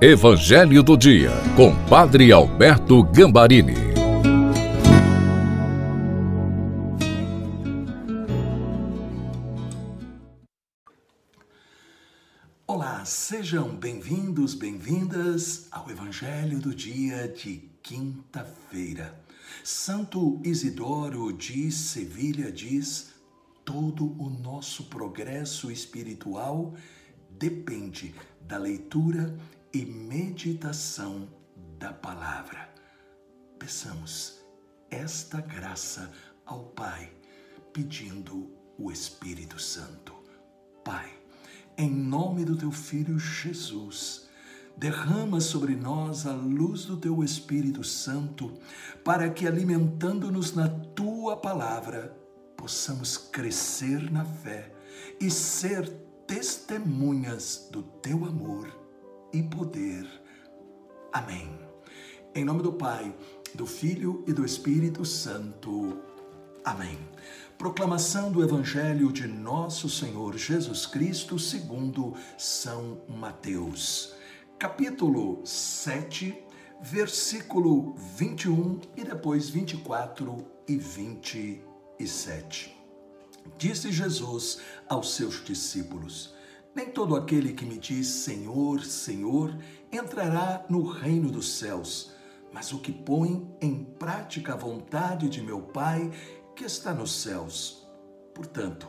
Evangelho do Dia, com Padre Alberto Gambarini. Olá, sejam bem-vindos, bem-vindas ao Evangelho do Dia de quinta-feira. Santo Isidoro de Sevilha diz: todo o nosso progresso espiritual depende da leitura e meditação da palavra. Peçamos esta graça ao Pai, pedindo o Espírito Santo. Pai, em nome do teu Filho Jesus, derrama sobre nós a luz do teu Espírito Santo, para que, alimentando-nos na tua palavra, possamos crescer na fé e ser testemunhas do teu amor e poder. Amém. Em nome do Pai, do Filho e do Espírito Santo. Amém. Proclamação do Evangelho de Nosso Senhor Jesus Cristo segundo São Mateus. Capítulo 7, versículo 21 e depois 24 e 27. Disse Jesus aos seus discípulos: nem todo aquele que me diz Senhor, Senhor entrará no reino dos céus, mas o que põe em prática a vontade de meu Pai que está nos céus. Portanto,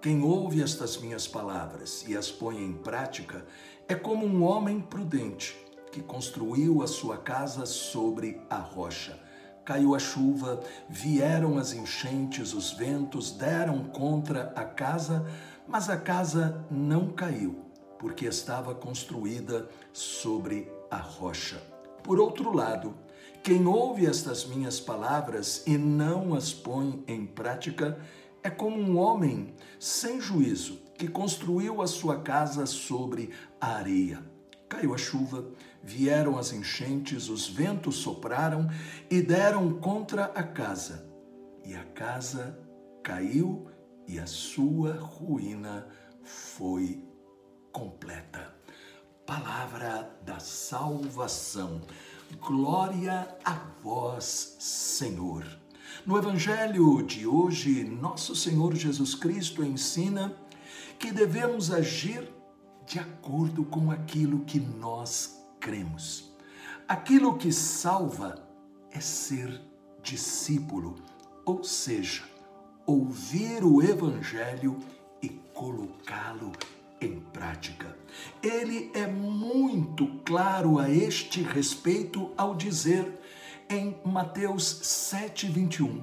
quem ouve estas minhas palavras e as põe em prática é como um homem prudente que construiu a sua casa sobre a rocha. Caiu a chuva, vieram as enchentes, os ventos deram contra a casa, mas a casa não caiu, porque estava construída sobre a rocha. Por outro lado, quem ouve estas minhas palavras e não as põe em prática é como um homem sem juízo que construiu a sua casa sobre a areia. Caiu a chuva, vieram as enchentes, os ventos sopraram e deram contra a casa, e a casa caiu e a sua ruína foi completa. Palavra da salvação. Glória a vós, Senhor. No Evangelho de hoje, nosso Senhor Jesus Cristo ensina que devemos agir de acordo com aquilo que nós cremos. Aquilo que salva é ser discípulo, ou seja, ouvir o Evangelho e colocá-lo em prática. Ele é muito claro a este respeito ao dizer em Mateus 7,21: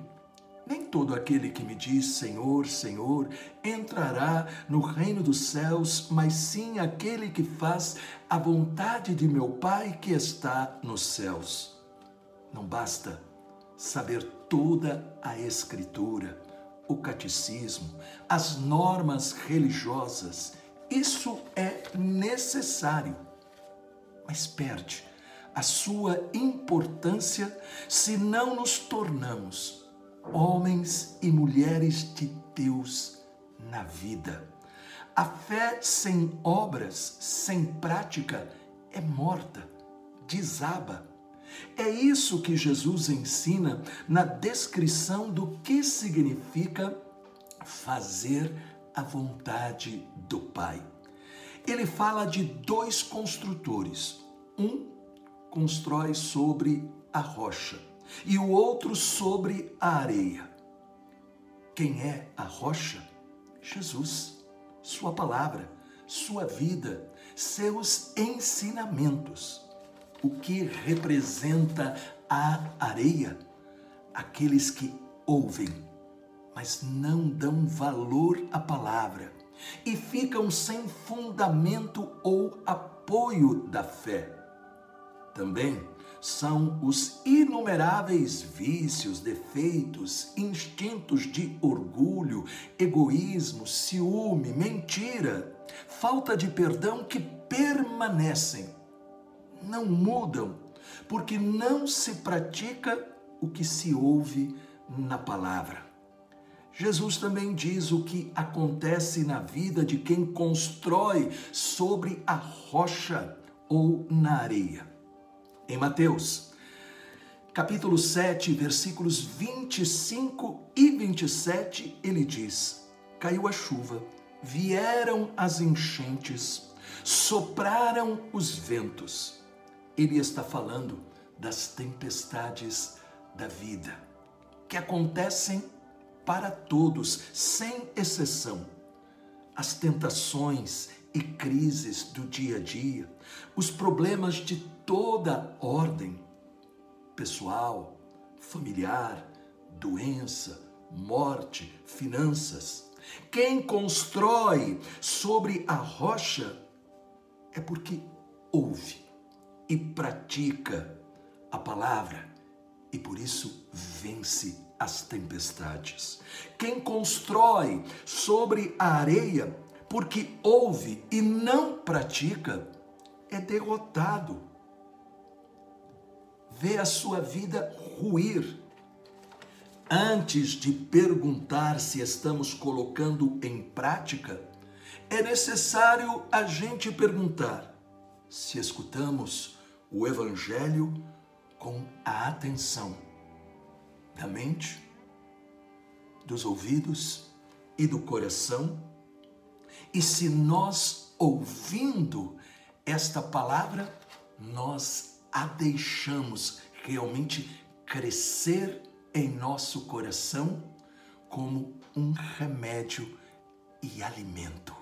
Nem todo aquele que me diz Senhor, Senhor entrará no reino dos céus, mas sim aquele que faz a vontade de meu Pai que está nos céus. Não basta saber toda a Escritura o catecismo, as normas religiosas. Isso é necessário, mas perde a sua importância se não nos tornamos homens e mulheres de Deus na vida. A fé sem obras, sem prática, é morta, desaba é isso que Jesus ensina na descrição do que significa fazer a vontade do Pai. Ele fala de dois construtores. Um constrói sobre a rocha e o outro sobre a areia. Quem é a rocha? Jesus, Sua palavra, Sua vida, seus ensinamentos o que representa a areia? Aqueles que ouvem, mas não dão valor à palavra e ficam sem fundamento ou apoio da fé. Também são os inumeráveis vícios, defeitos, instintos de orgulho, egoísmo, ciúme, mentira, falta de perdão que permanecem não mudam, porque não se pratica o que se ouve na palavra. Jesus também diz o que acontece na vida de quem constrói sobre a rocha, ou na areia. Em Mateus, capítulo 7, versículos 25 e 27, ele diz: Caiu a chuva, vieram as enchentes, sopraram os ventos. Ele está falando das tempestades da vida, que acontecem para todos, sem exceção. As tentações e crises do dia a dia, os problemas de toda ordem, pessoal, familiar, doença, morte, finanças. Quem constrói sobre a rocha é porque ouve e pratica a palavra e por isso vence as tempestades. Quem constrói sobre a areia porque ouve e não pratica é derrotado. Vê a sua vida ruir. Antes de perguntar se estamos colocando em prática, é necessário a gente perguntar se escutamos o Evangelho com a atenção da mente, dos ouvidos e do coração. E se nós, ouvindo esta palavra, nós a deixamos realmente crescer em nosso coração como um remédio e alimento.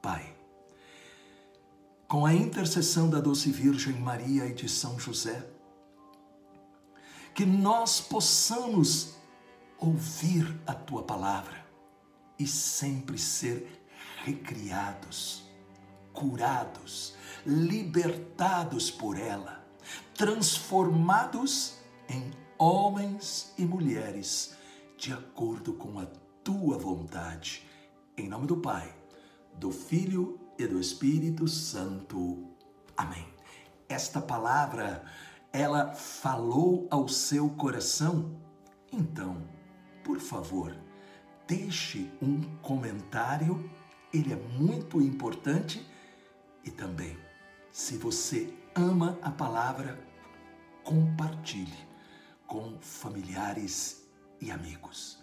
Pai, com a intercessão da doce Virgem Maria e de São José, que nós possamos ouvir a tua palavra e sempre ser recriados, curados, libertados por ela, transformados em homens e mulheres de acordo com a tua vontade. Em nome do Pai, do Filho e do Espírito Santo. Amém. Esta palavra, ela falou ao seu coração? Então, por favor, deixe um comentário, ele é muito importante e também, se você ama a palavra, compartilhe com familiares e amigos.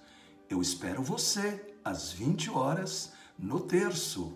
Eu espero você às 20 horas no terço